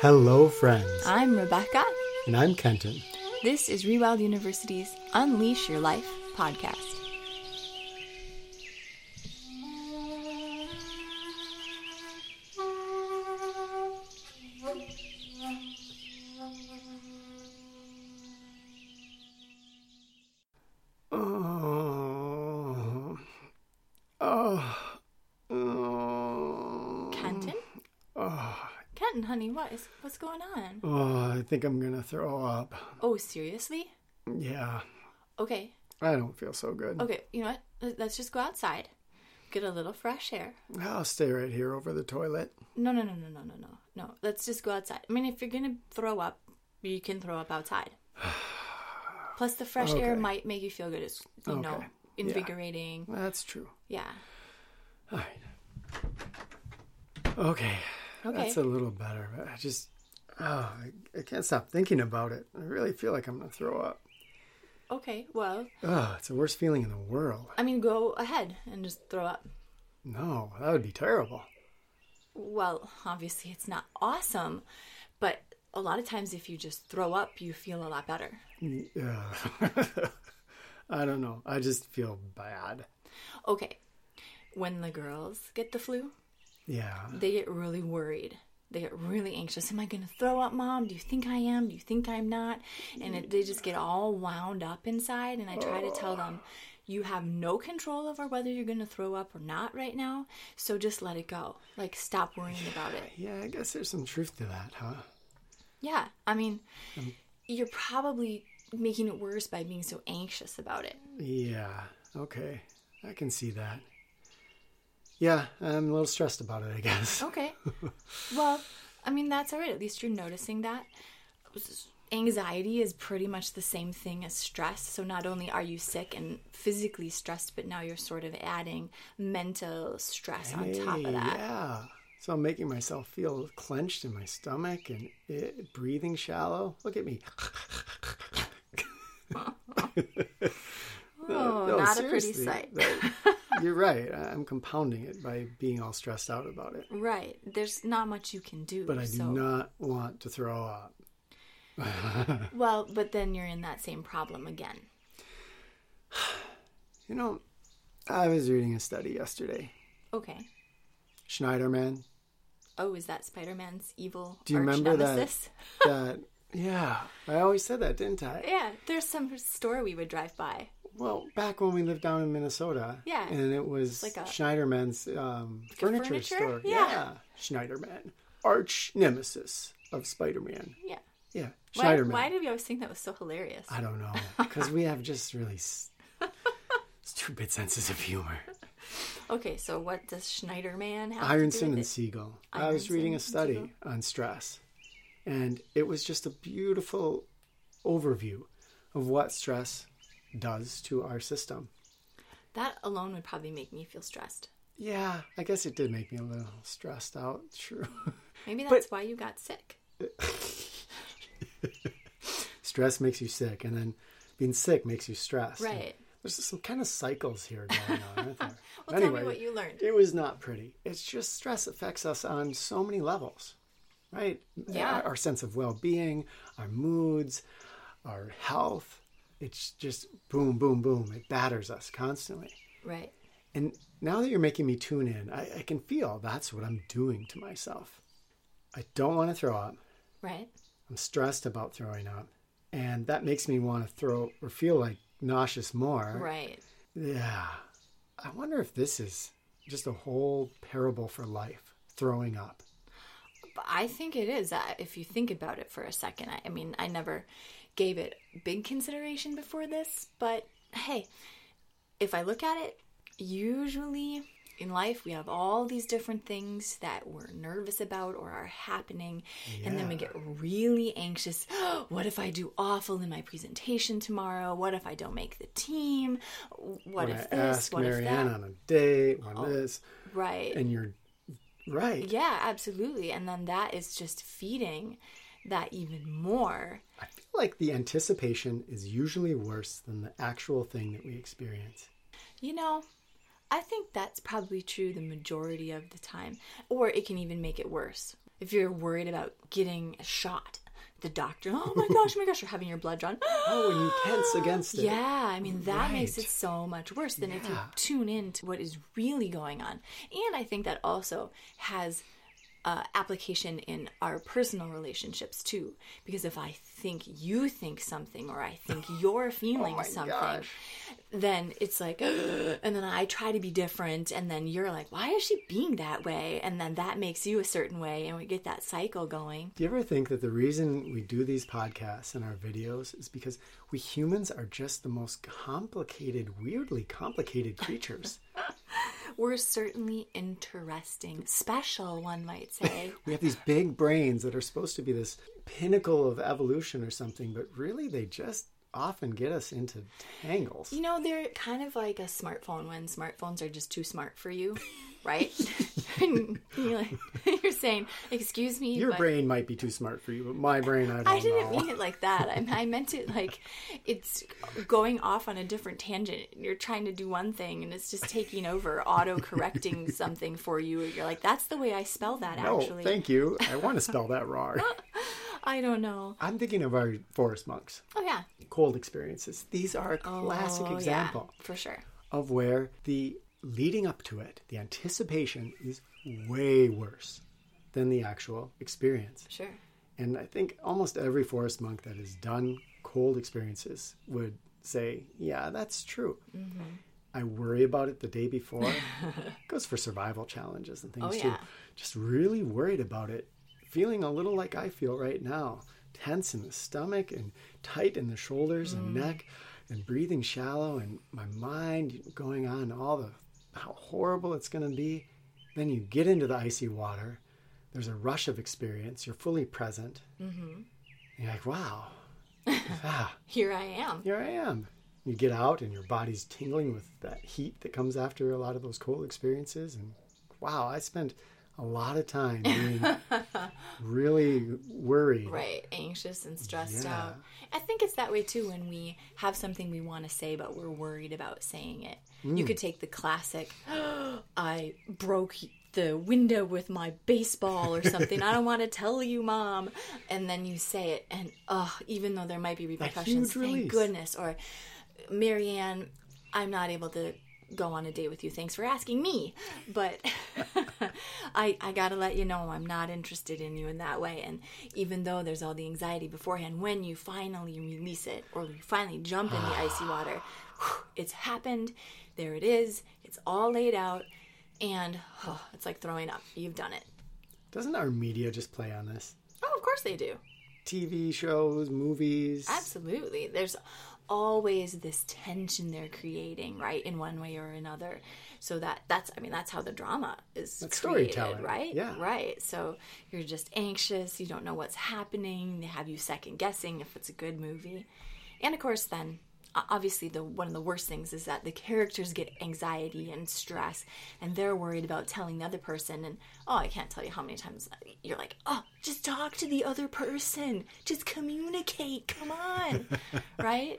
Hello, friends. I'm Rebecca. And I'm Kenton. This is Rewild University's Unleash Your Life podcast. Think I'm gonna throw up. Oh, seriously? Yeah. Okay. I don't feel so good. Okay, you know what? Let- Let's just go outside. Get a little fresh air. I'll stay right here over the toilet. No, no, no, no, no, no, no. No. Let's just go outside. I mean, if you're to throw up, you can throw up outside. Plus the fresh air might make you feel good. It's, you know, Okay. invigorating. That's true. Yeah. All right. Okay. Okay. That's a little better. but I just, oh, I, I can't stop thinking about it. I really feel like I'm gonna throw up. Okay. Well, Oh, it's the worst feeling in the world. I mean, go ahead and just throw up. No, that would be terrible. Well, obviously it's not awesome, but a lot of times if you just throw up, you feel a lot better. Yeah. I don't know. I just feel bad. Okay. When the girls get the flu, Yeah. they get really worried. They get really anxious. Am I going to throw up, mom? Do you think I am? Do you think I'm not? And it, they just get all wound up inside. And I try to tell them, you have no control over whether you're going to throw up or not right now. So just let it go. Like, stop worrying about it. Yeah, I guess there's some truth to that, huh? Yeah. I mean, um, you're probably making it worse by being so anxious about it. Yeah. Okay. I can see that. Yeah, I'm a little stressed about it, I guess. Okay. well, I mean, that's all right. At least you're noticing that. Anxiety is pretty much the same thing as stress. So not only are you sick and physically stressed, but now you're sort of adding mental stress on top of that. Yeah. So I'm making myself feel clenched in my stomach and it, breathing shallow. Look at me. Oh, No, not a pretty sight. that- you're right. I'm compounding it by being all stressed out about it. Right. There's not much you can do. But I do so. not want to throw up. Well, but then you're in that same problem again. You know, I was reading a study yesterday. Okay. Schneiderman. Oh, is that Spider Man's evil Do you remember that? That yeah, I always said that, didn't I? Yeah, there's some store we would drive by. Well, back when we lived down in Minnesota. Yeah. And it was like a- Schneiderman's um, furniture, furniture? store. Yeah. Schneiderman. Arch nemesis of Spider Man. Yeah. Yeah. Why, Schneiderman. why did we always think that was so hilarious? I don't know. Because we have just really stupid senses of humor. Okay, so what does Schneiderman have Ironson and it? Siegel. I was reading a study on stress, and it was just a beautiful overview of what stress does to our system. That alone would probably make me feel stressed. Yeah, I guess it did make me a little stressed out. True. Maybe that's why you got sick. stress makes you sick, and then being sick makes you stressed. Right. There's some kind of cycles here going on, aren't there? Well, tell me what you learned. It was not pretty. It's just stress affects us on so many levels, right? Yeah. Our, our sense of well being, our moods, our health. It's just boom, boom, boom. It batters us constantly. Right. And now that you're making me tune in, I, I can feel that's what I'm doing to myself. I don't want to throw up. Right. I'm stressed about throwing up. And that makes me want to throw or feel like nauseous more. Right. Yeah. I wonder if this is just a whole parable for life throwing up. I think it is. If you think about it for a second, I, I mean, I never gave it big consideration before this, but hey, if I look at it, usually in life we have all these different things that we're nervous about or are happening, and then we get really anxious. what if I do awful in my presentation tomorrow? What if I don't make the team? What When if I this? ask What if Marianne that? on a date, when oh, this, Right. and you're right. Yeah, absolutely. And then that is just feeding that even more. I feel like the anticipation is usually worse than the actual thing that we experience. You know, I think that's probably true the majority of the time. Or it can even make it worse. If you're worried about getting a shot, the doctor, oh my gosh, oh my gosh, you're having your blood drawn. Oh, and you tense against it. Yeah, I mean that makes it so much worse than if you tune in to what is really going on. And I think that also has uh, application in our personal relationships too. Because if I think you think something or I think you're feeling Oh something, gosh. then it's like, and then I try to be different, and then you're like, why is she being that way? And then that makes you a certain way, and we get that cycle going. Do you ever think that the reason we do these podcasts and our videos is because we humans are just the most complicated, weirdly complicated creatures? We're certainly interesting, special, one might say. we have these big brains that are supposed to be this pinnacle of evolution or something, but really they just often get us into tangles. You know, they're kind of like a smartphone when smartphones are just too smart for you, right? you're, saying, "Excuse me, Your brain might be too smart for you, but my brain, I don't I didn't know. mean it like that. I, I meant it like it's going off on a different tangent. You're trying to do one thing, and it's just taking over, auto correcting something for you. You're like, "That's the way I spell that." no, Actually, thank you. I want to spell that wrong. I don't know. I'm thinking of our forest monks, Oh yeah, cold experiences. These are a classic Oh, yeah, example. for sure. of where the leading up to it, the anticipation is way worse than the actual experience. Sure. And I think almost every forest monk that has done cold experiences would say, yeah, that's true. Mm-hmm. I worry about it the day before. Goes for survival challenges and things Oh, too. yeah. Just really worried about it, feeling a little like I feel right now tense in the stomach and tight in the shoulders and Mm. neck and breathing shallow and my mind going on all the how horrible it's going to be. Then you get into the icy water. There's a rush of experience. You're fully present. Mm-hmm. You're like, wow, ah, Here I am. here I am. You get out and your body's tingling with that heat that comes after a lot of those cold experiences. And wow, I spent a lot of time being really worried. Right, anxious and stressed Yeah. out. I think it's that way too when we have something we want to say, but we're worried about saying it. You Mm. could take the classic, I broke the window with my baseball or something. I don't want to tell you, mom. And then you say it, and oh, even though there might be repercussions, thank release. goodness. Or, Marianne, I'm not able to go on a date with you. Thanks for asking me. But I, I got to let you know I'm not interested in you in that way. And even though there's all the anxiety beforehand, when you finally release it or you finally jump in the icy water, it's happened. There it is. It's all laid out. And oh, it's like throwing up. You've done it. Doesn't our media just play on this? Oh, of course they do. TV shows, movies. Absolutely. There's always this tension they're creating, right, in one way or another. So that that's I mean that's how the drama is That's created, storytelling. right? Yeah. Right. So you're just anxious, you don't know what's happening, they have you second guessing if it's a good movie. And of course then obviously the one of the worst things is that the characters get anxiety and stress and they're worried about telling the other person and oh I can't tell you how many times uh, you're like oh just talk to the other person just communicate come on right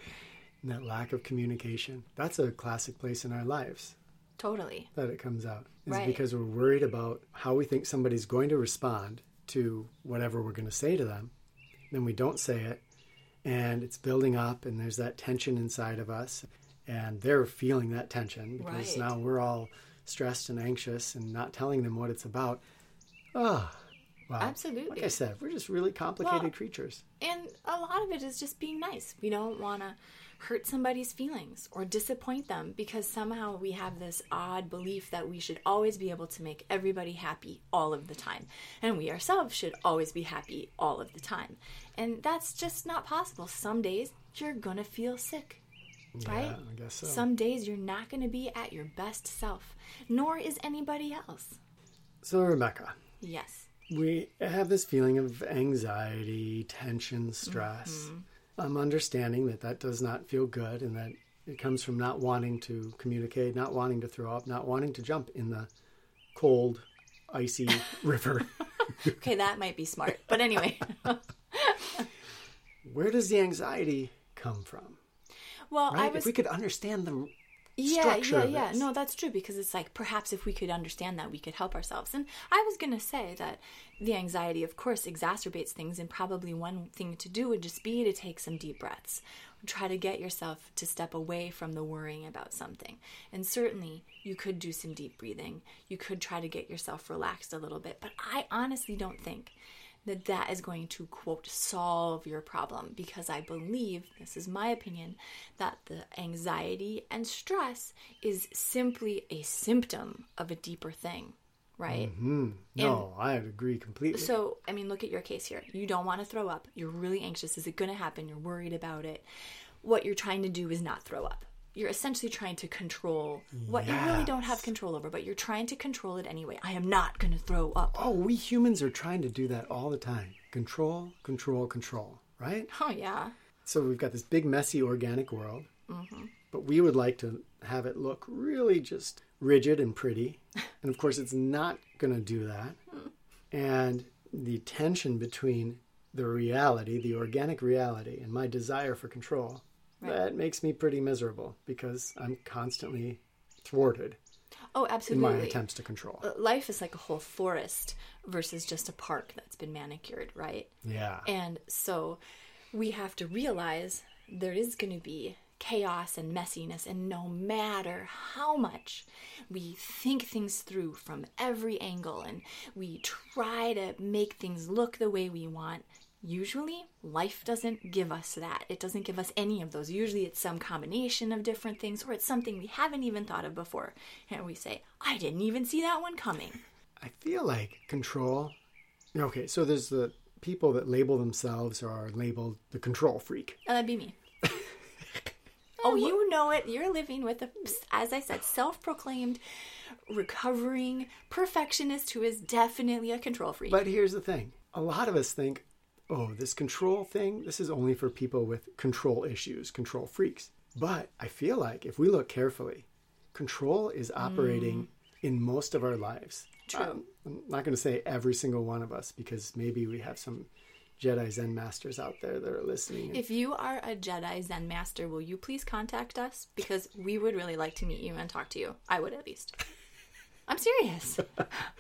And that lack of communication. That's a classic place in our lives totally that it comes out. Is Right. because we're worried about how we think somebody's going to respond to whatever we're going to say to them. Then we don't say it, and it's building up, and there's that tension inside of us, and they're feeling that tension because Right. now we're all stressed and anxious and not telling them what it's about. Oh, wow. Absolutely. Like I said, we're just really complicated Well- creatures. And a lot of it is just being nice. We don't want to hurt somebody's feelings or disappoint them because somehow we have this odd belief that we should always be able to make everybody happy all of the time. And we ourselves should always be happy all of the time. And that's just not possible. Some days you're going to feel sick. Right? I guess so. Some days you're not going to be at your best self, nor is anybody else. So, Rebecca, Yes. we have this feeling of anxiety, tension, stress. Mm-hmm. I'm understanding that that does not feel good and that it comes from not wanting to communicate, not wanting to throw up, not wanting to jump in the cold, icy river. Okay, that might be smart. But anyway. Where does the anxiety come from? Well, I Right? was If we could understand the yeah, yeah, yeah. No, that's true because it's like perhaps if we could understand that, we could help ourselves. And I was going to say that the anxiety, of course, exacerbates things, and probably one thing to do would just be to take some deep breaths. Try to get yourself to step away from the worrying about something. And certainly, you could do some deep breathing. You could try to get yourself relaxed a little bit. But I honestly don't think that that is going to quote solve your problem. Because i believe this is my opinion that the anxiety and stress is simply a symptom of a deeper thing right? Mm-hmm. No, I agree completely. so i mean look at your case here. You don't want to throw up. You're really anxious. Is it going to happen? You're worried about it. What you're trying to do is not throw up you're essentially trying to control what you really don't have control over but you're trying to control it anyway i am not going to throw up oh, we humans are trying to do that all the time. Control, control, control, right? oh yeah So we've got this big, messy, organic world, Mm-hmm. but we would like to have it look really just rigid and pretty. And of course, it's not going to do that. And the tension between the reality, the organic reality, and my desire for control, that makes me pretty miserable because I'm constantly thwarted oh absolutely. in my attempts to control. Uh, life is like a whole forest versus just a park that's been manicured, right? Yeah. And so we have to realize there is going to be chaos and messiness, and no matter how much we think things through from every angle and we try to make things look the way we want. Usually, life doesn't give us that. It doesn't give us any of those. Usually, it's some combination of different things, or it's something we haven't even thought of before. And we say, I didn't even see that one coming. I feel like control. Okay, so there's the people that label themselves or are labeled the control freak. Oh, that'd be me. oh, you know it. You're living with a, as I said, self-proclaimed, recovering perfectionist who is definitely a control freak. But here's the thing a lot of us think, oh, this control thing, this is only for people with control issues, control freaks. But I feel like if we look carefully, control is operating in most of our lives. True. Um, I'm not going to say every single one of us because maybe we have some Jedi Zen masters out there that are listening. if you are a Jedi Zen master, will you please contact us? Because we would really like to meet you and talk to you. I would at least. I'm serious.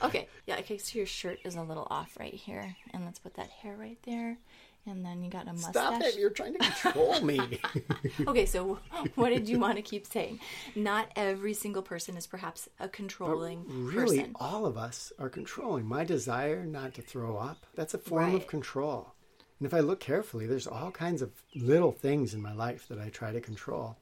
Okay. Yeah, okay, so your shirt is a little off right here. And let's put that hair right there. And then you got a mustache. Stop it, you're trying to control me. Okay, so what did you want to keep saying? Not every single person is perhaps a controlling person. really person. all of us are controlling my desire not to throw up that's a form of control and if i look carefully there's all kinds of little things in my life that i try to control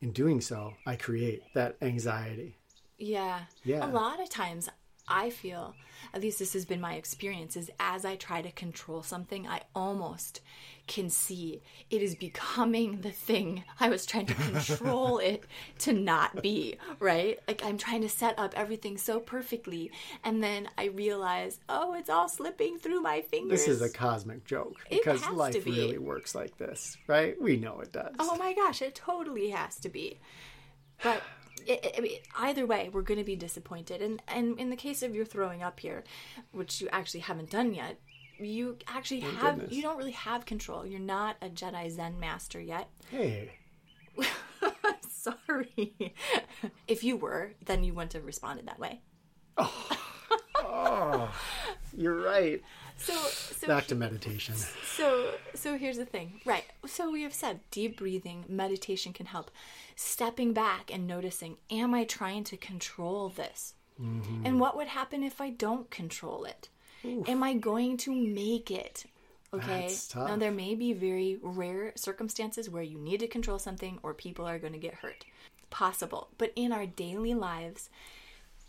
in doing so i create that anxiety Yeah. Yeah. A lot of times I feel, at least this has been my experience, is as I try to control something, I almost can see it is becoming the thing I was trying to control it to not be, right? Like I'm trying to set up everything so perfectly, and then I realize, oh, it's all slipping through my fingers. this is a cosmic joke because life be. really works like this right we know it does Oh my gosh, it totally has to be. But it, it, either way, we're going to be disappointed. And and in the case of your throwing up here, which you actually haven't done yet, you actually oh, have goodness. you don't really have control. You're not a Jedi Zen master yet. hey Sorry. if you were, then you wouldn't have responded that way. Oh, oh you're right So so back to meditation So, so here's the thing, right? So we have said deep breathing, meditation can help. Stepping back and noticing, am I trying to control this? Mm-hmm. And what would happen if I don't control it? Am I going to make it? Okay. Now there may be very rare circumstances where you need to control something or people are going to get hurt. Possible. But in our daily lives,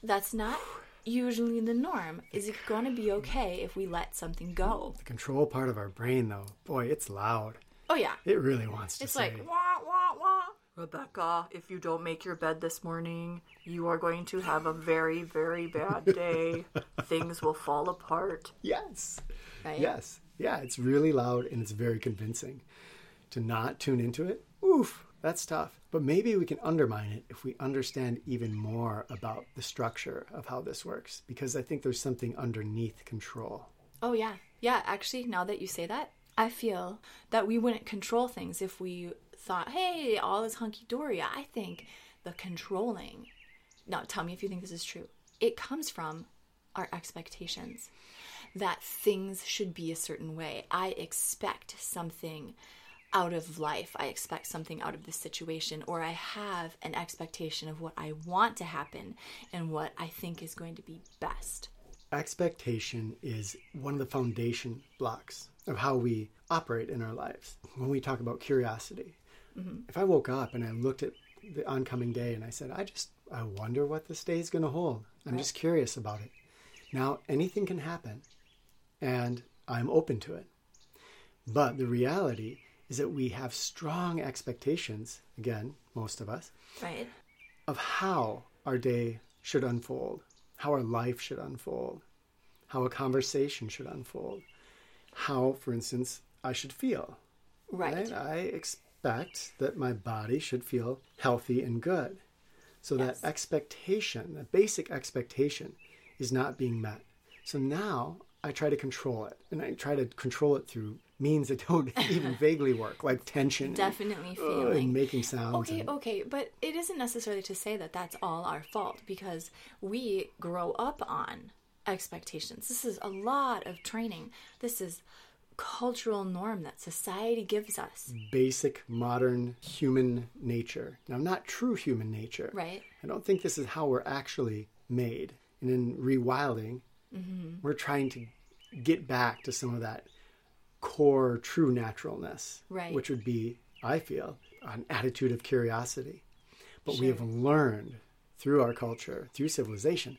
that's not usually the norm. Is it going to be okay if we let something go? the control part of our brain though boy it's loud Oh yeah. it really wants to It's say like wah wah wah. Rebecca, if you don't make your bed this morning, you are going to have a very very bad day. Things will fall apart. yes Right? Yes. Yeah, it's really loud and it's very convincing. To not tune into it, oof, that's tough. But maybe we can undermine it if we understand even more about the structure of how this works, because I think there's something underneath control. Oh yeah. Yeah, actually, now that you say that, I feel that we wouldn't control things if we thought, "Hey, all is hunky dory." I think the controlling. Now, tell me if you think this is true. It comes from our expectations that things should be a certain way. I expect something out of life. I expect something out of this situation, or I have an expectation of what I want to happen and what I think is going to be best. Expectation is one of the foundation blocks of how we operate in our lives. When we talk about curiosity, mm-hmm. if I woke up and I looked at the oncoming day and I said, I just, I wonder what this day is going to hold. I'm right. just curious about it. Now, anything can happen, and I'm open to it. But the reality is that we have strong expectations, again, most of us, right. of how our day should unfold, how our life should unfold, how a conversation should unfold, how, for instance, I should feel. Right. right? I expect that my body should feel healthy and good. So yes. that expectation, that basic expectation, is not being met. So now I try to control it, and I try to control it through means that don't even vaguely work, like tension. Definitely and, feeling. Uh, and making sounds. Okay, and, okay, but it isn't necessarily to say that that's all our fault because we grow up on expectations. This is a lot of training. This is cultural norm that society gives us. Basic modern human nature. Now, not true human nature. Right. I don't think this is how we're actually made. And in rewilding, mm-hmm. we're trying to get back to some of that core true naturalness, right. which would be, I feel, an attitude of curiosity. But sure. we have learned through our culture, through civilization,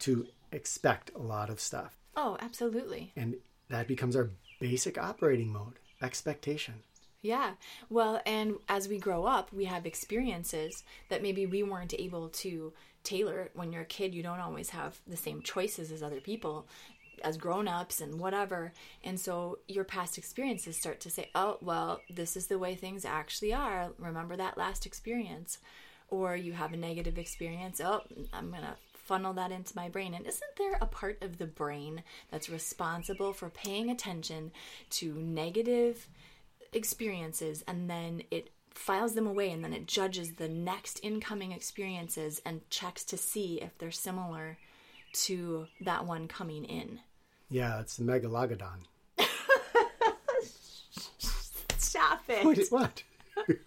to expect a lot of stuff. Oh, absolutely. And that becomes our basic operating mode expectation. Yeah. Well, and as we grow up, we have experiences that maybe we weren't able to tailor. When you're a kid, you don't always have the same choices as other people as grown-ups and whatever and so your past experiences start to say oh well this is the way things actually are. Remember that last experience. Or you have a negative experience oh i'm to funnel that into my brain. And isn't there a part of the brain that's responsible for paying attention to negative experiences and then it files them away and then it judges the next incoming experiences and checks to see if they're similar to that one coming in. Yeah, it's the megalogodon. Stop it. What? what?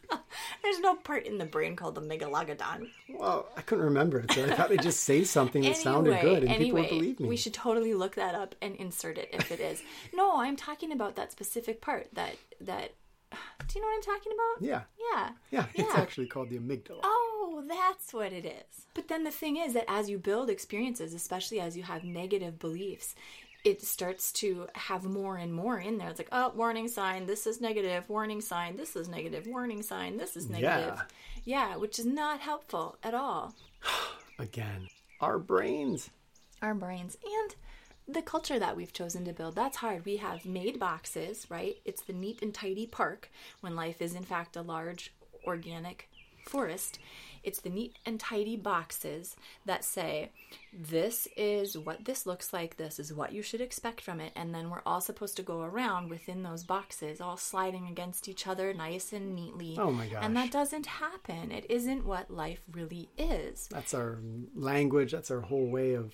There's no part in the brain called the megalogodon. Well, I couldn't remember it, so I thought they'd just say something that anyway, sounded good and anyway, people would believe me. We should totally look that up and insert it if it is. no, I'm talking about that specific part that that do you know what I'm talking about? Yeah. Yeah. Yeah, it's yeah. actually called the amygdala. Oh, that's what it is. But then the thing is that as you build experiences, especially as you have negative beliefs, it starts to have more and more in there. It's like, oh, warning sign, this is negative, warning sign, this is negative, warning sign, this is negative. Yeah, yeah which is not helpful at all. Again, our brains. Our brains. And the culture that we've chosen to build. That's hard. We have made boxes, right? It's the neat and tidy park when life is, in fact, a large organic forest. It's the neat and tidy boxes that say, this is what this looks like, this is what you should expect from it. And then we're all supposed to go around within those boxes, all sliding against each other nice and neatly. Oh my gosh. And that doesn't happen. It isn't what life really is. That's our language, that's our whole way of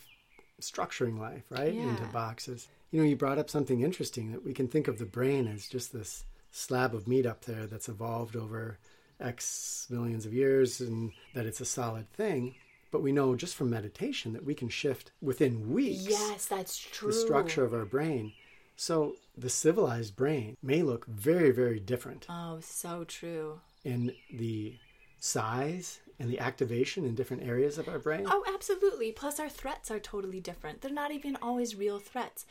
structuring life, right? Yeah. Into boxes. You know, you brought up something interesting that we can think of the brain as just this slab of meat up there that's evolved over X millions of years and that it's a solid thing. But we know just from meditation that we can shift within weeks. Yes, that's true. The structure of our brain. So the civilized brain may look very, very different. Oh, so true. In the size and the activation in different areas of our brain? Oh, absolutely. Plus, our threats are totally different. They're not even always real threats.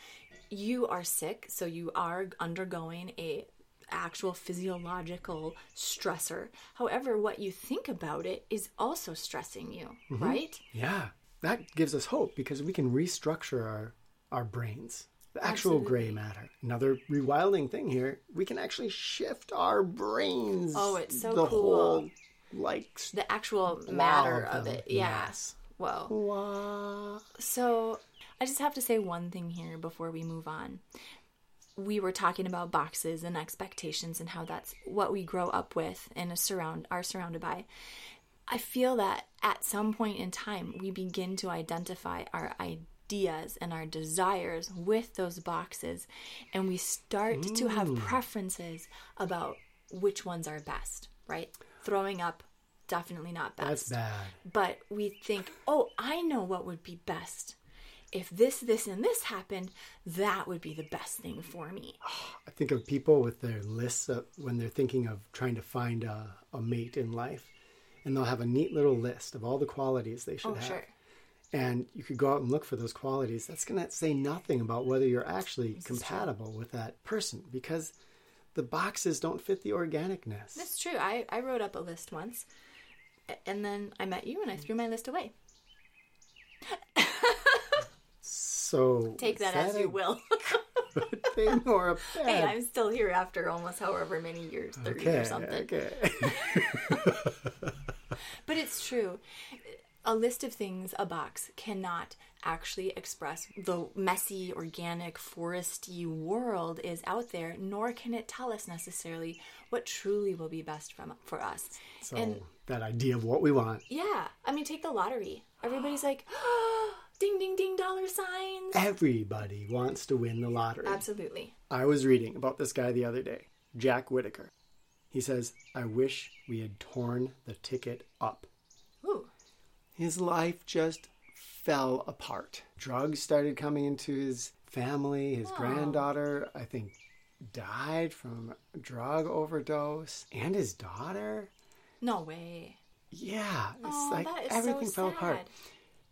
You are sick, so you are undergoing a actual physiological stressor. However, what you think about it is also stressing you, mm-hmm. right? Yeah. That gives us hope because we can restructure our our brains. The actual Absolutely. gray matter. Another rewilding thing here, we can actually shift our brains. Oh, it's so the cool. Whole, like the actual matter of, it. Yeah. Yes. Whoa. Wow. So I just have to say one thing here before we move on. We were talking about boxes and expectations and how that's what we grow up with and surround are surrounded by. I feel that at some point in time, we begin to identify our ideas and our desires with those boxes, and we start to have preferences about which ones are best, right? Throwing up, definitely not best. That's bad. But we think, oh, I know what would be best. If this, this, and this happened, that would be the best thing for me. I think of people with their lists of, when they're thinking of trying to find a, a mate in life, and they'll have a neat little list of all the qualities they should Oh, have. sure. And you could go out and look for those qualities. That's going to say nothing about whether you're actually compatible with that person because the boxes don't fit the organicness. That's true. I, I wrote up a list once, and then I met you and I mm. threw my list away. So Take that as you will. good thing or a bad? hey, I'm still here after almost however many years, 30 okay, or something. okay. But it's true. A list of things, a box, cannot actually express the messy, organic, foresty world is out there, nor can it tell us necessarily what truly will be best from, for us. so and that idea of what we want. yeah, I mean, take the lottery. Everybody's like, ding, ding, ding, dollar signs. Everybody wants to win the lottery. Absolutely. I was reading about this guy the other day, Jack Whittaker. He says, I wish we had torn the ticket up. Ooh. His life just fell apart. Drugs started coming into his family. His granddaughter, I think, died from a drug overdose. And his daughter? No way. Yeah, it's Oh, like that is everything so fell apart.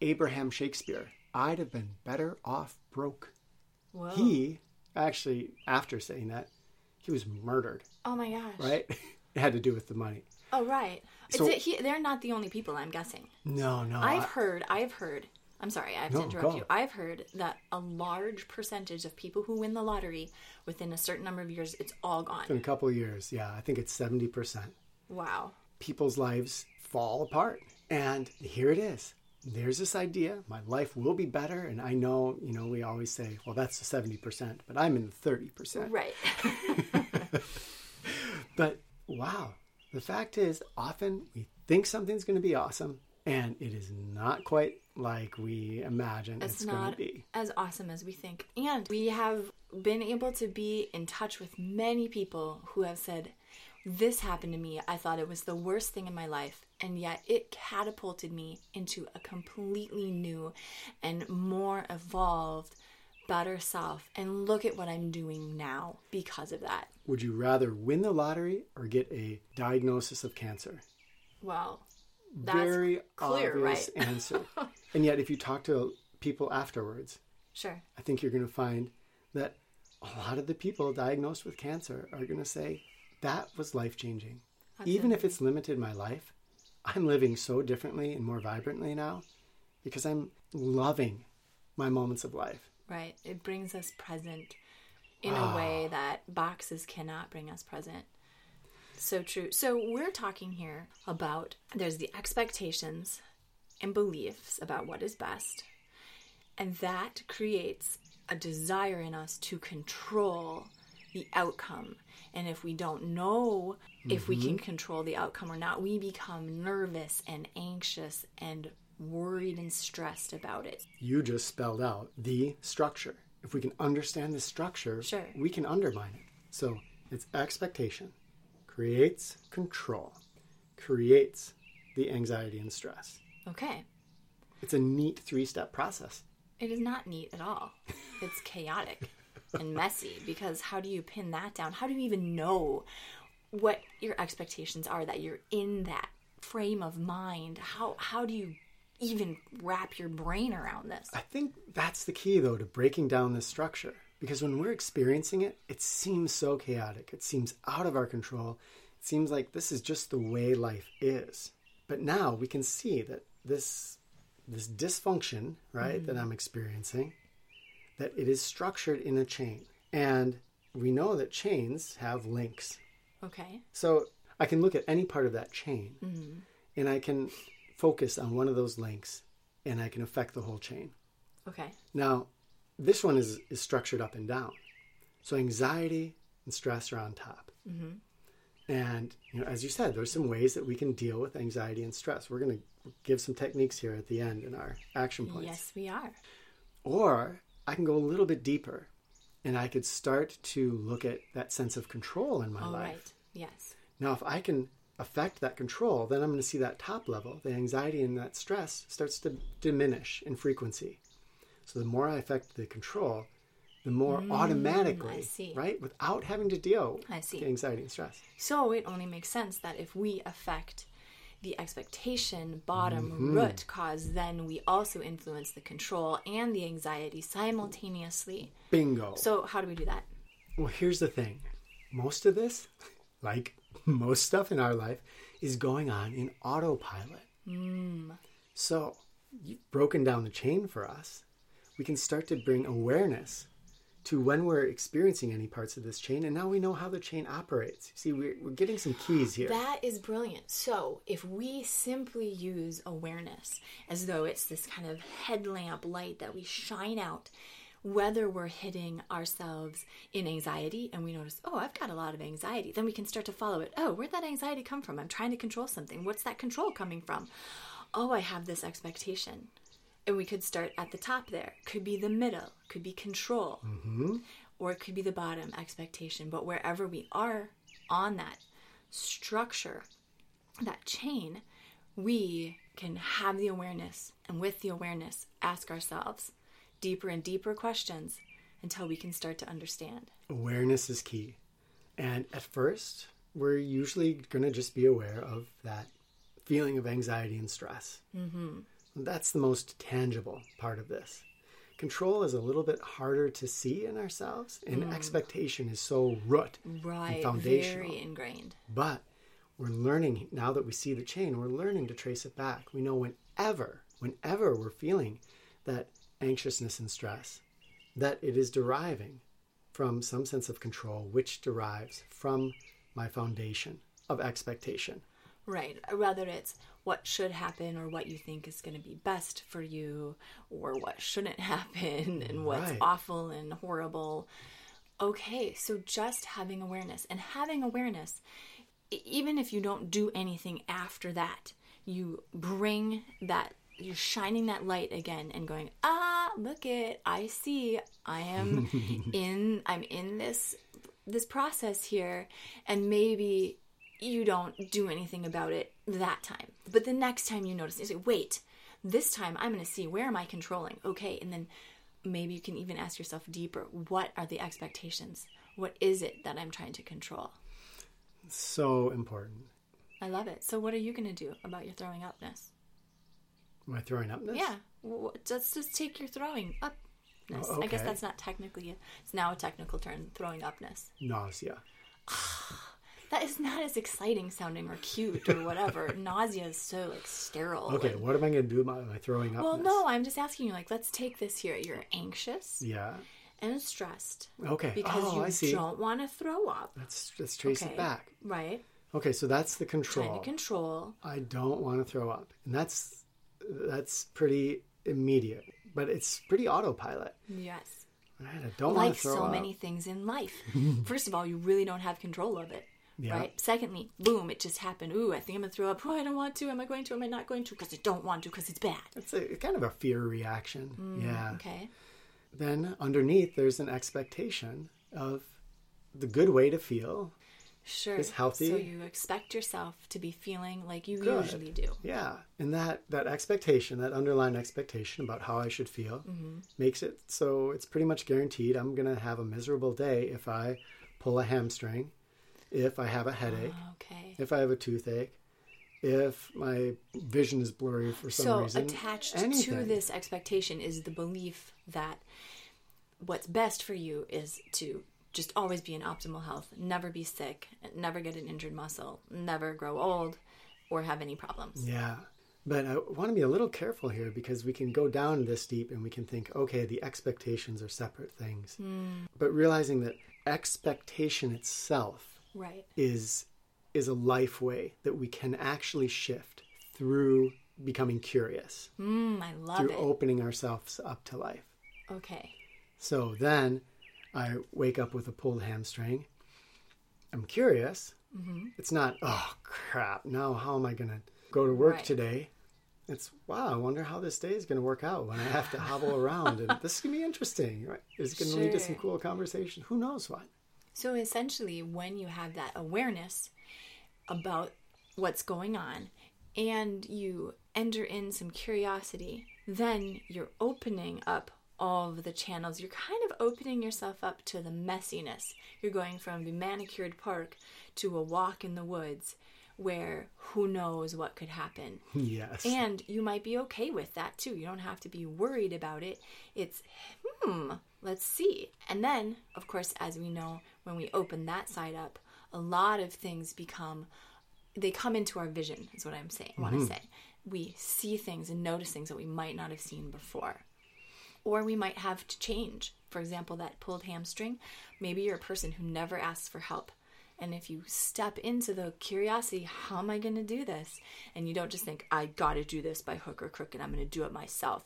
Abraham Shakespeare, I'd have been better off broke. Whoa. He actually, after saying that, he was murdered, oh my gosh. right? it had to do with the money. Oh, right. So- It's, he, they're not the only people, I'm guessing. No, no. I've I- heard, I've heard, I'm sorry, I have No, to interrupt you. I've heard that a large percentage of people who win the lottery within a certain number of years, it's all gone. in a couple of years, yeah, I think it's 70%. Wow. People's lives fall apart. And here it is. There's this idea, my life will be better. And I know, you know, we always say, well, that's the 70%, but I'm in the 30%. Right. But wow, the fact is, often we think something's going to be awesome, and it is not quite like we imagine it's, it's going to be. as awesome as we think. And we have been able to be in touch with many people who have said, This happened to me. I thought it was the worst thing in my life. And yet it catapulted me into a completely new and more evolved, better self. And look at what I'm doing now because of that. Would you rather win the lottery or get a diagnosis of cancer? Well, that's Very clear, obvious right? answer. And yet, if you talk to people afterwards, Sure. I think you're going to find that a lot of the people diagnosed with cancer are going to say that was life changing. Even if it's limited my life, I'm living so differently and more vibrantly now because I'm loving my moments of life. Right. It brings us present in a Ah. way that boxes cannot bring us present. So true. So we're talking here about there's the expectations and beliefs about what is best. And that creates a desire in us to control the outcome. And if we don't know if we can mm-hmm. control the outcome or not, we become nervous and anxious and worried and stressed about it. You just spelled out the structure. If we can understand the structure, Sure. we can undermine it. So it's expectation, creates control, creates the anxiety and stress. Okay. It's a neat three step process. It is not neat at all. It's chaotic and messy because how do you pin that down? How do you even know what your expectations are that you're in that frame of mind? How how do you even wrap your brain around this? I think that's the key, though, to breaking down this structure. Because when we're experiencing it, it seems so chaotic. It seems out of our control. It seems like this is just the way life is. But now we can see that this this dysfunction, right, that mm-hmm. I'm experiencing, that it is structured in a chain. And we know that chains have links. Okay. So I can look at any part of that chain mm-hmm. and I can focus on one of those links and I can affect the whole chain. Okay. Now, this one is, is structured up and down. So anxiety and stress are on top. Mm-hmm. And you know, as you said, there's some ways that we can deal with anxiety and stress. We're going to give some techniques here at the end in our action points. Yes, we are. Or I can go a little bit deeper and I could start to look at that sense of control in my All life. right. Yes. Now, if I can affect that control, then I'm going to see that top level, the anxiety and that stress starts to diminish in frequency. So the more I affect the control, the more automatically, Mm, see. right, without having to deal I see. with the anxiety and stress. So it only makes sense that if we affect the expectation bottom Mm-hmm. root cause, then we also influence the control and the anxiety simultaneously. Bingo. So how do we do that? Well, here's the thing most of this, like most stuff in our life, is going on in autopilot. So, you've broken down the chain for us. We can start to bring awareness to when we're experiencing any parts of this chain, and now we know how the chain operates. See, we're, we're getting some keys here. That is brilliant. So, if we simply use awareness as though it's this kind of headlamp light that we shine out, whether we're hitting ourselves in anxiety and we notice, oh, I've got a lot of anxiety, then we can start to follow it. Oh, where'd that anxiety come from? I'm trying to control something. What's that control coming from? Oh, I have this expectation. And we could start at the top there. Could be the middle, could be control, or it could be the bottom expectation. But wherever we are on that structure, that chain, we can have the awareness, and with the awareness, ask ourselves deeper and deeper questions until we can start to understand. Awareness is key. And at first, we're usually going to just be aware of that feeling of anxiety and stress. Mm-hmm. That's the most tangible part of this. Control is a little bit harder to see in ourselves, and mm. expectation is so root Right, and foundational. very ingrained. But we're learning now that we see the chain, we're learning to trace it back. We know whenever, whenever we're feeling that anxiousness and stress, that it is deriving from some sense of control, which derives from my foundation of expectation. Right. Whether it's what should happen or what you think is going to be best for you or what shouldn't happen and what's Right. awful and horrible. Okay, so just having awareness and having awareness, even if you don't do anything after that, you bring that, you're shining that light again and going, ah, look it, I see, I am in, I'm in this this process here and maybe you don't do anything about it that time. But the next time you notice you say wait this time i'm going to see where am i controlling? Okay and then maybe you can even ask yourself deeper what are the expectations? What is it that i'm trying to control? So important. i love it. So what are you going to do about your throwing upness? Am I throwing upness? yeah. Let's just take your throwing upness. Oh, i guess that's not technically it's now a technical term throwing upness. Nausea. Ah. That is not as exciting sounding or cute or whatever. Nausea is so like sterile. Okay, and- what am I going to do about my throwing up? well, no, I'm just asking you. Like, let's take this here. You're anxious Yeah. and stressed Okay. because oh, I you see. don't want to throw up. Let's let's trace Okay. it back. Right. Okay, so that's the control. Trying to control. I don't want to throw up, and that's that's pretty immediate, but it's pretty autopilot. Yes. Right? I don't want Like to throw so up. many things in life. First of all, you really don't have control of it. Yeah. Right. Secondly, boom, it just happened. Ooh, I think I'm gonna throw up. Oh, I don't want to. Am I going to? Am I not going to? Because I don't want to. Because it's bad. It's a kind of a fear reaction. yeah. Mm, Okay. Then underneath, there's an expectation of the good way to feel. Sure. Is healthy. So you expect yourself to be feeling like you Good. usually do. Yeah, and that that expectation, that underlying expectation about how I should feel, Mm-hmm. makes it so it's pretty much guaranteed I'm gonna have a miserable day if I pull a hamstring, if I have a headache, ah, Okay. if I have a toothache, if my vision is blurry for some So reason. So attached to this expectation is the belief that what's best for you is to just always be in optimal health, never be sick, never get an injured muscle, never grow old, or have any problems. Yeah. But I want to be a little careful here because we can go down this deep and we can think, okay, the expectations are separate things. Hmm. But realizing that expectation itself Right. is is a life way that we can actually shift through becoming curious, Mm, I love through it. opening ourselves up to life. Okay. So then I wake up with a pulled hamstring. I'm curious. It's not, oh crap, now how am I going to go to work Right. today? It's, wow, I wonder how this day is going to work out when I have to hobble around. And this is going to be interesting. Right? Is it going to lead to some cool conversation? Who knows what? So essentially, when you have that awareness about what's going on and you enter in some curiosity, then you're opening up all of the channels. You're kind of opening yourself up to the messiness. You're going from the manicured park to a walk in the woods where who knows what could happen. Yes. And you might be okay with that too. You don't have to be worried about it. It's, hmm, let's see. And then, of course, as we know, when we open that side up, a lot of things become, they come into our vision, is what I'm saying, want to say. We see things and notice things that we might not have seen before. Or we might have to change. For example, that pulled hamstring. Maybe you're a person who never asks for help. And if you step into the curiosity, how am I going to do this? And you don't just think, I got to do this by hook or crook and I'm going to do it myself.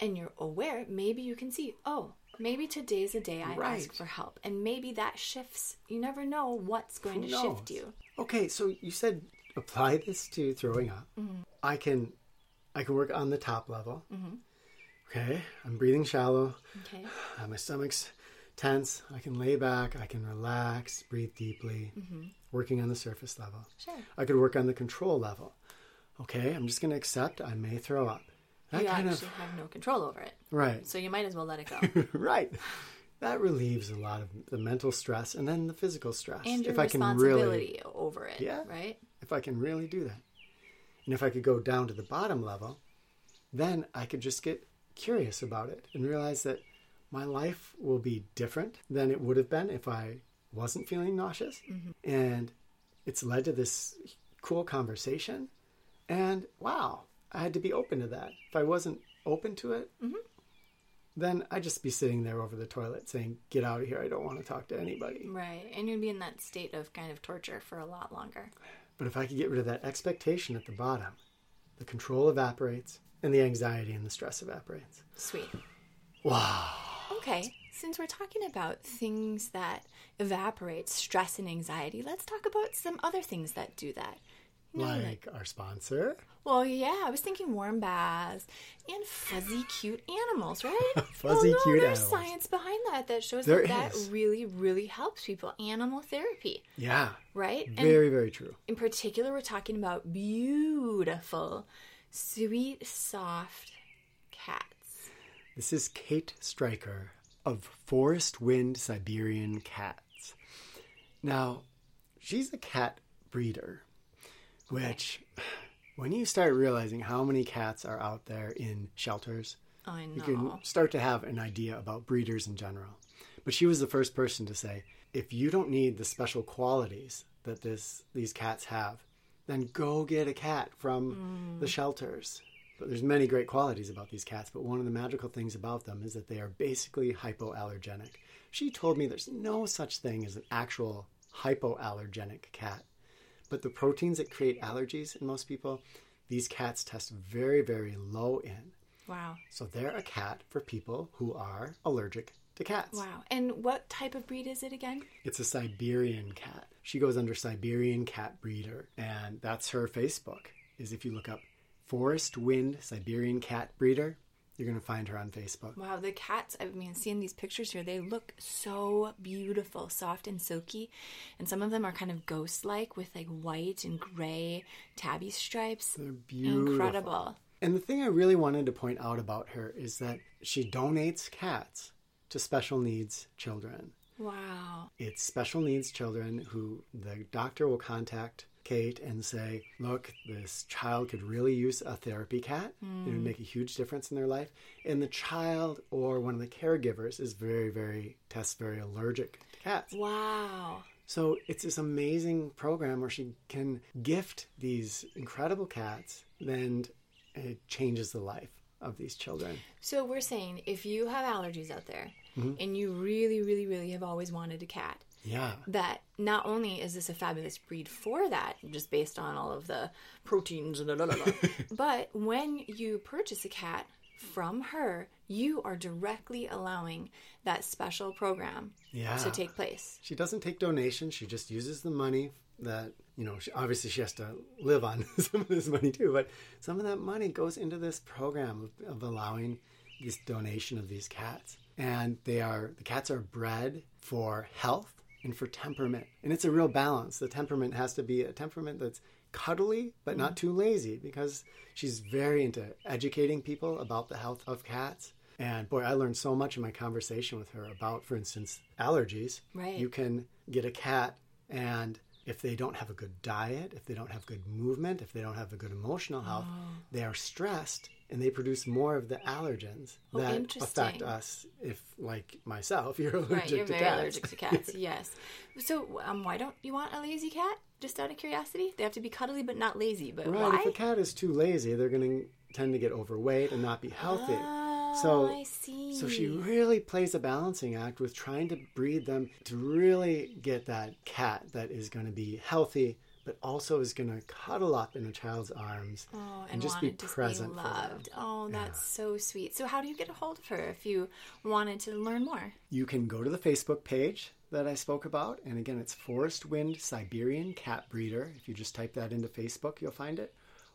And you're aware, maybe you can see, oh, maybe today's a day I Right. ask for help. And maybe that shifts. You never know what's going Who to shift you. Okay, so you said apply this to throwing up. Mm-hmm. I can, I can work on the top level. Mm-hmm. Okay, I'm breathing shallow. Okay. Uh, my stomach's tense. I can lay back. I can relax, breathe deeply. Mm-hmm. Working on the surface level. Sure. I could work on the control level. Okay, I'm just going to accept I may throw up. That you kind actually of have no control over it. right, So you might as well let it go. right. That relieves a lot of the mental stress and then the physical stress. and your if I can really over it. Yeah. Right? if I can really do that. And if I could go down to the bottom level, then I could just get curious about it and realize that my life will be different than it would have been if I wasn't feeling nauseous. Mm-hmm. And it's led to this cool conversation. And wow, I had to be open to that. If I wasn't open to it, mm-hmm. then I'd just be sitting there over the toilet saying, Get out of here. I don't want to talk to anybody. Right. And you'd be in that state of kind of torture for a lot longer. But if I could get rid of that expectation at the bottom, the control evaporates and the anxiety and the stress evaporates. Sweet. Wow. Okay. Since we're talking about things that evaporate stress and anxiety, let's talk about some other things that do that. Like our sponsor. Well, yeah, I was thinking warm baths and fuzzy, cute animals, right? Fuzzy, well, no, cute there's animals. science behind that that shows There that that is. really, really helps people. Animal therapy, Yeah. right? And Very, very true. in particular, we're talking about beautiful, sweet, soft cats. This is Kate Stryker of Forest Wind Siberian Cats. Now, she's a cat breeder, which, when you start realizing how many cats are out there in shelters, I know. you can start to have an idea about breeders in general. But she was the first person to say, if you don't need the special qualities that this these cats have, then go get a cat from mm. the shelters. But there's many great qualities about these cats, but one of the magical things about them is that they are basically hypoallergenic. She told me there's no such thing as an actual hypoallergenic cat. But the proteins that create allergies in most people, these cats test very, very low in. Wow. So they're a cat for people who are allergic to cats. Wow. And what type of breed is it again? It's a Siberian cat. She goes under Siberian Cat Breeder, and that's her Facebook. Is if you look up Forest Wind Siberian Cat Breeder, you're going to find her on Facebook. Wow, the cats, I mean, seeing these pictures here, they look so beautiful, soft and silky. And some of them are kind of ghost like with like white and gray tabby stripes. They're beautiful. Incredible. And the thing I really wanted to point out about her is that she donates cats to special needs children. Wow. It's special needs children who the doctor will contact Kate and say, Look, this child could really use a therapy cat. It would make a huge difference in their life. And the child or one of the caregivers is very, very, tests very allergic to cats. Wow. So it's this amazing program where she can gift these incredible cats, and it changes the life of these children. So we're saying if you have allergies out there Mm-hmm. and you really, really, really have always wanted a cat, Yeah. that not only is this a fabulous breed for that, just based on all of the proteins and da, da, da, but when you purchase a cat from her, you are directly allowing that special program Yeah. to take place. She doesn't take donations. She just uses the money that, you know, she, obviously she has to live on some of this money too, but some of that money goes into this program of, of allowing this donation of these cats. And they are, the cats are bred for health and for temperament. And it's a real balance. The temperament has to be a temperament that's cuddly, but not mm-hmm. too lazy because she's very into educating people about the health of cats. And boy, I learned so much in my conversation with her about, for instance, allergies. Right. You can get a cat, and if they don't have a good diet, if they don't have good movement, if they don't have a good emotional health, oh. they are stressed and they produce more of the allergens Oh, that affect us. If, like myself, you're allergic Right, you're to very cats. allergic to cats. yes. So, um, why don't you want a lazy cat? Just out of curiosity, they have to be cuddly but not lazy. But Right. why? If a cat is too lazy, they're going to tend to get overweight and not be healthy. Oh, so, I see. so she really plays a balancing act with trying to breed them to really get that cat that is going to be healthy, but also is going to cuddle up in a child's arms Oh, and, just be to present be loved. Oh, that's so sweet. So, how do you get a hold of her if you wanted to learn more? You can go to the Facebook page that I spoke about. And again, it's Forest Wind Siberian Cat Breeder. If you just type that into Facebook, you'll find it.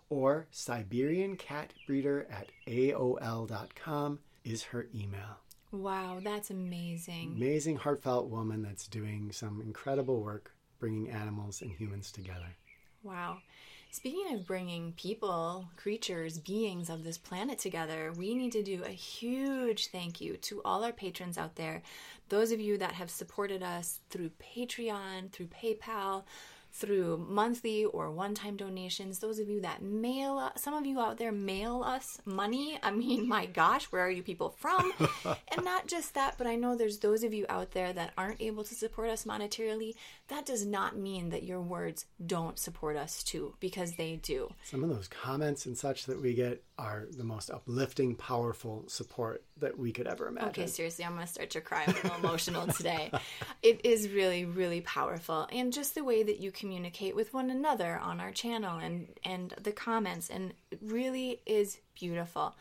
Or Siberian Cat Breeder at AOL.com is her email. Wow, that's amazing. Amazing, heartfelt woman that's doing some incredible work bringing animals and humans together. Wow. Speaking of bringing people, creatures, beings of this planet together, we need to do a huge thank you to all our patrons out there. Those of you that have supported us through Patreon, through PayPal, through monthly or one time donations. Those of you that mail, some of you out there mail us money. I mean, my gosh, where are you people from? and not just that, but I know there's those of you out there that aren't able to support us monetarily. That does not mean that your words don't support us too, because they do. Some of those comments and such that we get are the most uplifting, powerful support that we could ever imagine. Okay, seriously, I'm going to start to cry. I'm a little emotional today. It is really, really powerful. And just the way that you communicate with one another on our channel and, and the comments, and really is beautiful.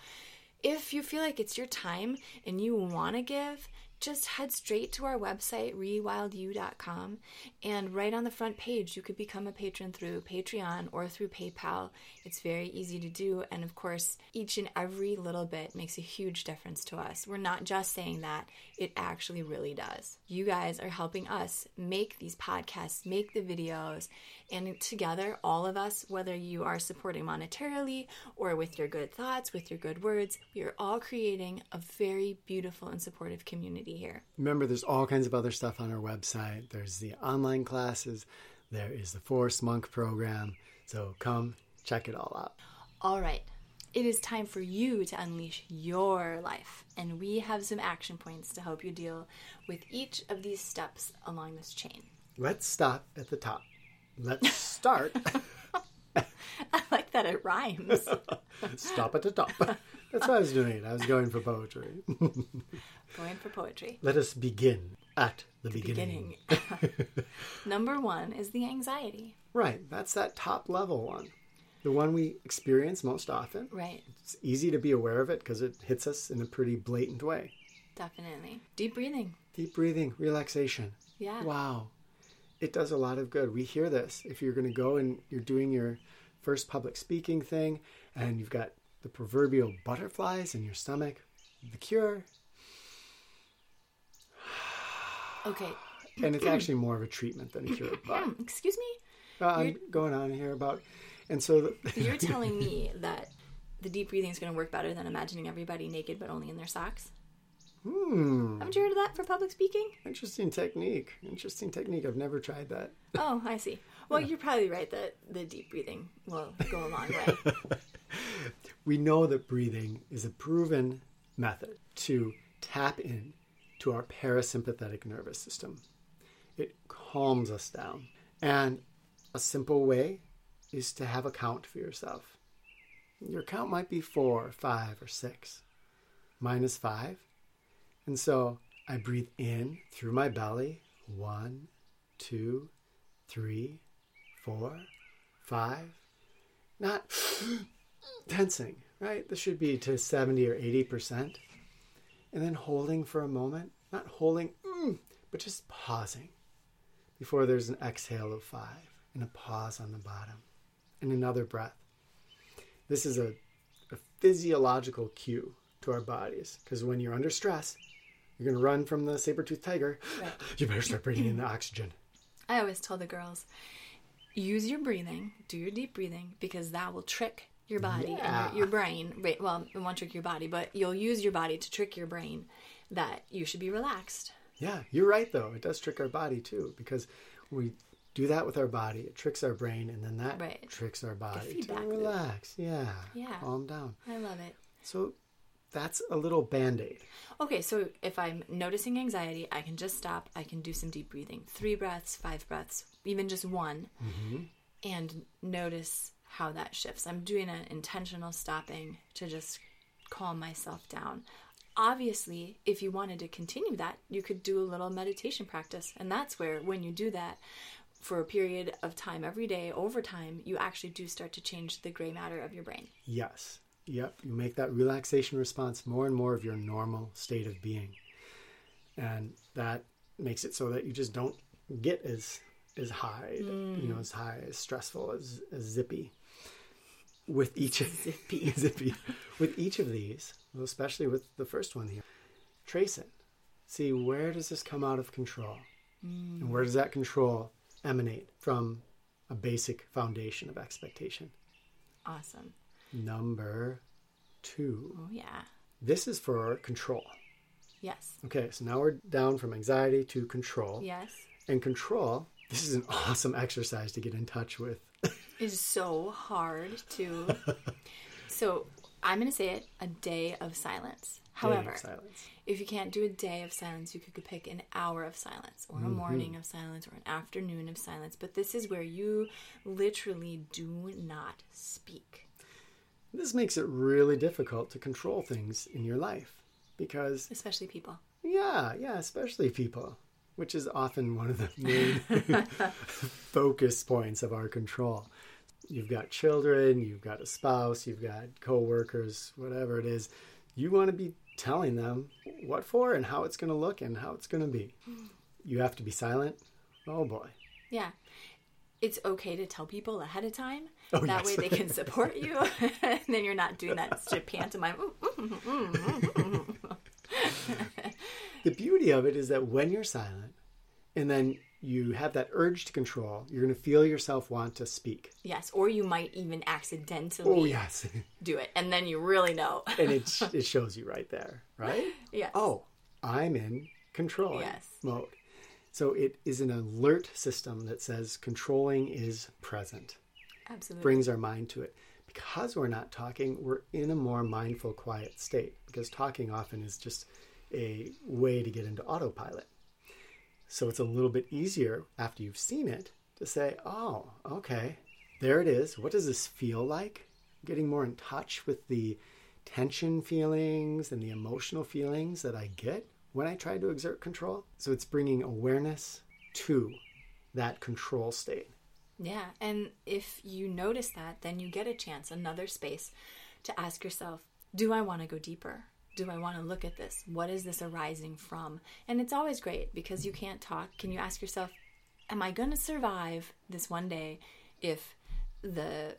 If you feel like it's your time and you want to give, just head straight to our website, rewildyou.com, and right on the front page, you could become a patron through Patreon or through PayPal. It's very easy to do, and of course, each and every little bit makes a huge difference to us. We're not just saying that, it actually really does. You guys are helping us make these podcasts, make the videos, and together, all of us, whether you are supporting monetarily or with your good thoughts, with your good words, we are all creating a very beautiful and supportive community here. Remember, there's all kinds of other stuff on our website. There's the online classes, there is the Forest Monk program. So come check it all out. All right, it is time for you to unleash your life, and we have some action points to help you deal with each of these steps along this chain. Let's stop at the top. Let's start. I like that it rhymes. stop at the top. That's why I was doing it. I was going for poetry. Going for poetry. Let us begin at the, beginning. Beginning. Number one is the anxiety. Right. That's that top level one. The one we experience most often. Right, It's easy to be aware of it because it hits us in a pretty blatant way. definitely. Deep breathing. Deep breathing, relaxation. Yeah. Wow. It does a lot of good. We hear this. If you're going to go and you're doing your first public speaking thing and you've got the proverbial butterflies in your stomach, the cure, Okay. and it's actually more of a treatment than a cure. But excuse me? uh, I'm going on here about, and so the, You're telling me that the deep breathing is going to work better than imagining everybody naked but only in their socks? hmm, Haven't you heard of that for public speaking? interesting technique. Interesting technique. I've never tried that. Oh, I see. Well, you're probably right that the deep breathing will go a long way. We know that breathing is a proven method to tap in to our parasympathetic nervous system. It calms us down. And a simple way is to have a count for yourself. Your count might be four, five, or six. Mine is five. And so I breathe in through my belly one, two, three, four, five. Not tensing, right? This should be to 70 or 80%. And then holding for a moment, not holding, mm, but just pausing before there's an exhale of five and a pause on the bottom and another breath. This is a, a physiological cue to our bodies because when you're under stress, you're going to run from the saber-toothed tiger. Right. You better start bringing in the oxygen. I always tell the girls use your breathing, do your deep breathing, because that will trick your body Yeah. and your, your brain. Right, well, it won't trick your body, but you'll use your body to trick your brain that you should be relaxed. Yeah, you're right though. It does trick our body too because we do that with our body. It tricks our brain, and then that Right. tricks our body to feedback loop. relax. Yeah, Yeah. calm down. I love it. So that's a little band aid. Okay, so if I'm noticing anxiety, I can just stop. I can do some deep breathing. Three breaths, five breaths, even just one, mm-hmm. and notice how that shifts. I'm doing an intentional stopping to just calm myself down. Obviously, if you wanted to continue that, you could do a little meditation practice. And that's where, when you do that for a period of time every day, over time, you actually do start to change the gray matter of your brain. Yes. Yep. You make that relaxation response more and more of your normal state of being. And that makes it so that you just don't get as as high, you know, as high, as stressful, as, as zippy. With each of zippy. zippy. With each of these, especially with the first one here, trace it. See where does this come out of control? Mm. And where does that control emanate from a basic foundation of expectation? Awesome. Number two. Oh, yeah. This is for control. Yes. Okay, so now we're down from anxiety to control. Yes. And control, this is an awesome exercise to get in touch with. is so hard to. so I'm going to say it a day of silence. However, if you can't do a day of silence, you could pick an hour of silence, or a mm-hmm. morning of silence, or an afternoon of silence. But this is where you literally do not speak, This makes it really difficult to control things in your life because, especially people. yeah, yeah, especially people, which is often one of the main focus points of our control. You've got children, you've got a spouse, you've got coworkers, whatever it is. You want to be telling them what for and how it's going to look and how it's going to be. You have to be silent. Oh boy. Yeah. It's okay to tell people ahead of time. Oh, that yes. way they can support you. and then you're not doing that pantomime. The beauty of it is that when you're silent and then you have that urge to control, you're going to feel yourself want to speak. Yes, or you might even accidentally Oh, yes. do it, and then you really know. and it, it shows you right there, right? yes. Oh, I'm in control Yes. mode. So it is an alert system that says controlling is present, absolutely. brings our mind to it. Because we're not talking, we're in a more mindful, quiet state. Because talking often is just a way to get into autopilot. So it's a little bit easier after you've seen it to say, oh, okay, there it is. What does this feel like? Getting more in touch with the tension feelings and the emotional feelings that I get when I try to exert control. So it's bringing awareness to that control state. Yeah, and if you notice that, then you get a chance, another space to ask yourself, do I want to go deeper? Do I want to look at this? What is this arising from? And it's always great because you can't talk. Can you ask yourself, am I going to survive this one day if the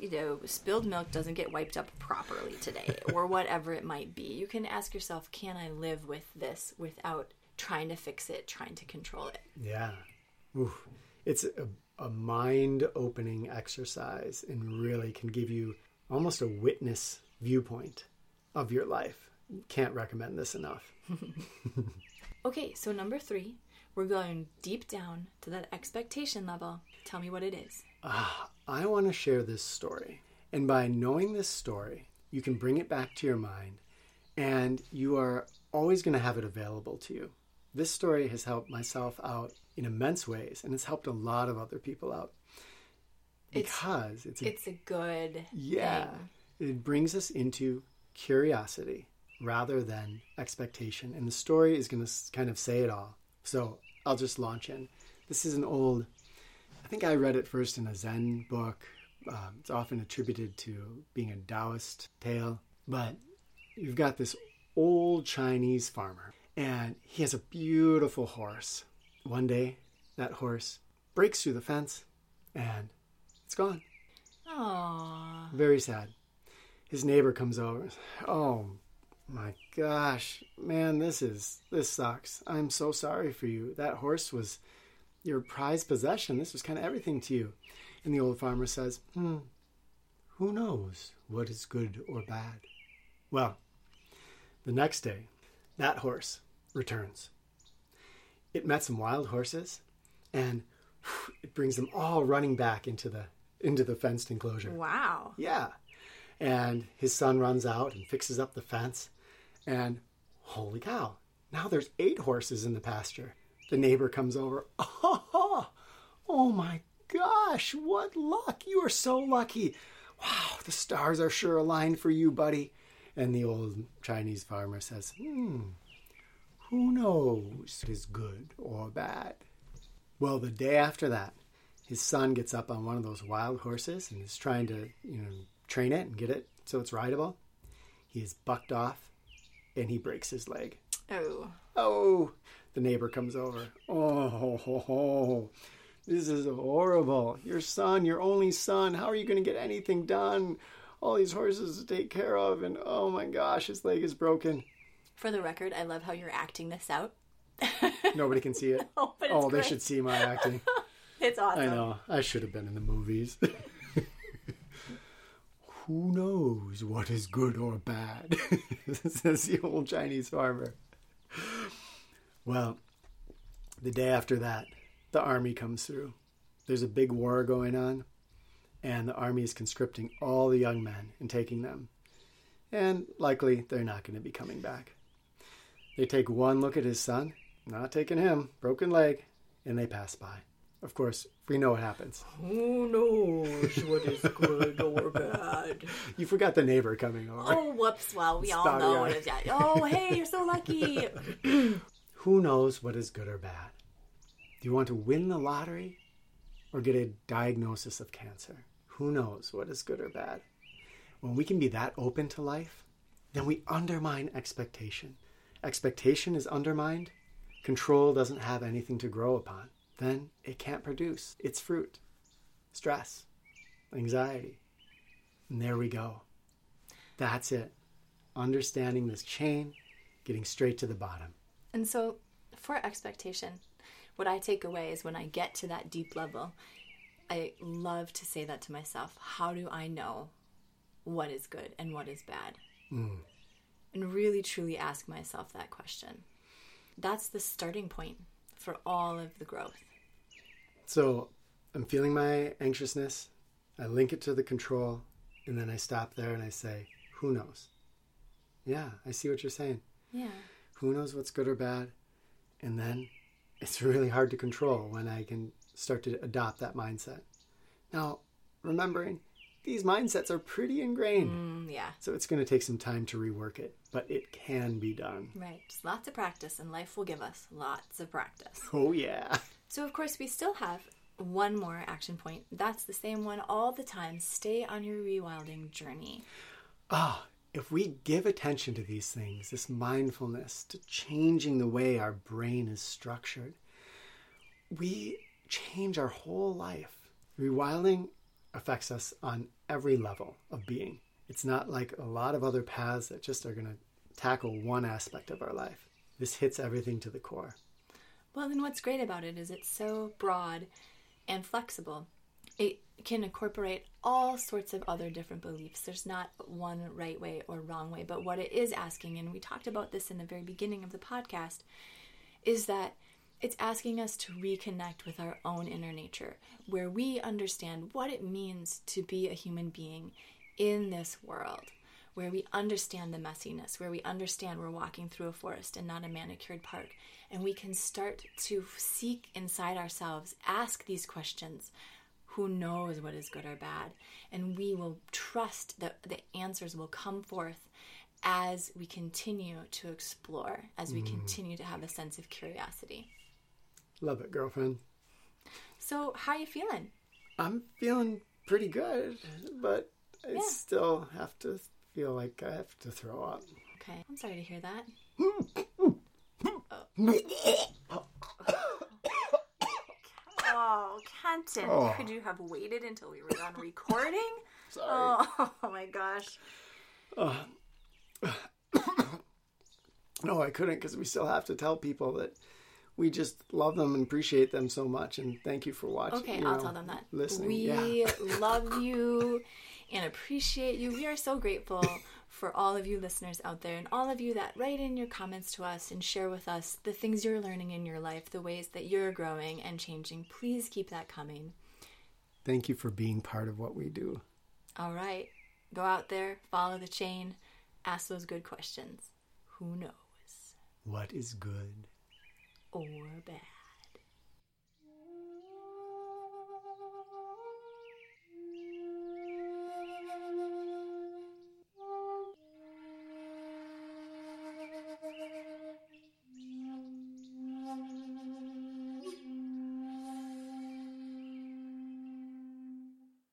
you know, spilled milk doesn't get wiped up properly today or whatever it might be. You can ask yourself, can I live with this without trying to fix it, trying to control it? Yeah. Oof. It's a, a mind opening exercise and really can give you almost a witness viewpoint of your life. Can't recommend this enough. Okay, so number three, we're going deep down to that expectation level. Tell me what it is. Ah, I want to share this story. And by knowing this story, you can bring it back to your mind and you are always going to have it available to you. This story has helped myself out in immense ways and it's helped a lot of other people out. It's- Because it's, a It's a good Yeah. thing. It brings us into curiosity rather than expectation. And the story is going to kind of say it all. So I'll just launch in. This is an old, I think I read it first in a Zen book Uh, it's often attributed to being a Taoist tale, but you've got this old Chinese farmer, and he has a beautiful horse. One day, that horse breaks through the fence, and it's gone. Aww. Very sad. His neighbor comes over. Oh my gosh, man, this is this sucks. I'm so sorry for you. That horse was your prized possession. This was kind of everything to you. And the old farmer says, Hmm, who knows what is good or bad? Well, the next day, that horse returns. It met some wild horses, and it brings them all running back into the into the fenced enclosure. Wow. Yeah. And his son runs out and fixes up the fence. And holy cow, now there's eight horses in the pasture. The neighbor comes over. Oh, oh my gosh, what luck! You are so lucky. Wow, the stars are sure aligned for you, buddy. And the old Chinese farmer says, Hmm, who knows is good or bad? Well, the day after that, his son gets up on one of those wild horses and is trying to, you know, train it and get it so it's rideable. He is bucked off and he breaks his leg. Oh. Oh, the neighbor comes over. Oh, ho, ho, ho. this is horrible. Your son, your only son, how are you going to get anything done? All these horses to take care of, and oh my gosh, his leg is broken. For the record, I love how you're acting this out. Nobody can see it. Oh, but it's oh, they should see my acting. It's awesome. I know. I should have been in the movies. Who knows what is good or bad? says the old Chinese farmer. Well, the day after that, the army comes through. There's a big war going on, and the army is conscripting all the young men and taking them. And likely they're not going to be coming back. They take one look at his son, not taking him, broken leg, and they pass by. Of course, we know what happens. Who knows what is good or bad? You forgot the neighbor coming over. Oh, whoops. Well, we all Starry know eyed. what is that. Oh, hey, you're so lucky. Who knows what is good or bad? Do you want to win the lottery or get a diagnosis of cancer? Who knows what is good or bad? When we can be that open to life, then we undermine expectation. Expectation is undermined, control doesn't have anything to grow upon. Then it can't produce its fruit. Stress, anxiety. And there we go. That's it. Understanding this chain, getting straight to the bottom. And so, for expectation, what I take away is when I get to that deep level, I love to say that to myself. How do I know what is good and what is bad? Mm. And really truly ask myself that question. That's the starting point for all of the growth. So I'm feeling my anxiousness. I link it to the control, and then I stop there and I say, Who knows? Yeah, I see what you're saying. Yeah. Who knows what's good or bad? And then it's really hard to control when I can start to adopt that mindset. Now, remembering these mindsets are pretty ingrained, Mm, yeah. so it's going to take some time to rework it, but it can be done. Right. Just lots of practice, and life will give us lots of practice. Oh, yeah. So, of course, we still have one more action point. That's the same one all the time. Stay on your rewilding journey. Ah, if we give attention to these things, this mindfulness, to changing the way our brain is structured, we change our whole life. Rewilding affects us on every level of being. It's not like a lot of other paths that just are going to tackle one aspect of our life. This hits everything to the core. Well, then what's great about it is it's so broad and flexible. It can incorporate all sorts of other different beliefs. There's not one right way or wrong way, but what it is asking, and we talked about this in the very beginning of the podcast, is that it's asking us to reconnect with our own inner nature, where we understand what it means to be a human being in this world, where we understand the messiness, where we understand we're walking through a forest and not a manicured park, and we can start to seek inside ourselves, ask these questions. Who knows what is good or bad? And we will trust that the answers will come forth as we continue to explore, as we mm. continue to have a sense of curiosity. Love it, girlfriend. So, how you feeling? I'm feeling pretty good, but I Yeah. still have to feel like I have to throw up. Okay. I'm sorry to hear that. Oh, Kenton, Oh. could you have waited until we were done recording? Sorry. Oh, my gosh. Uh, no, I couldn't because we still have to tell people that we just love them and appreciate them so much, and thank you for watching. Okay, I'll know, tell them that. Listening, we yeah. love you and appreciate you. We are so grateful for all of you listeners out there and all of you that write in your comments to us and share with us the things you're learning in your life, the ways that you're growing and changing. Please keep that coming. Thank you for being part of what we do. All right. Go out there, follow the chain, ask those good questions. Who knows? What is good? Or bad.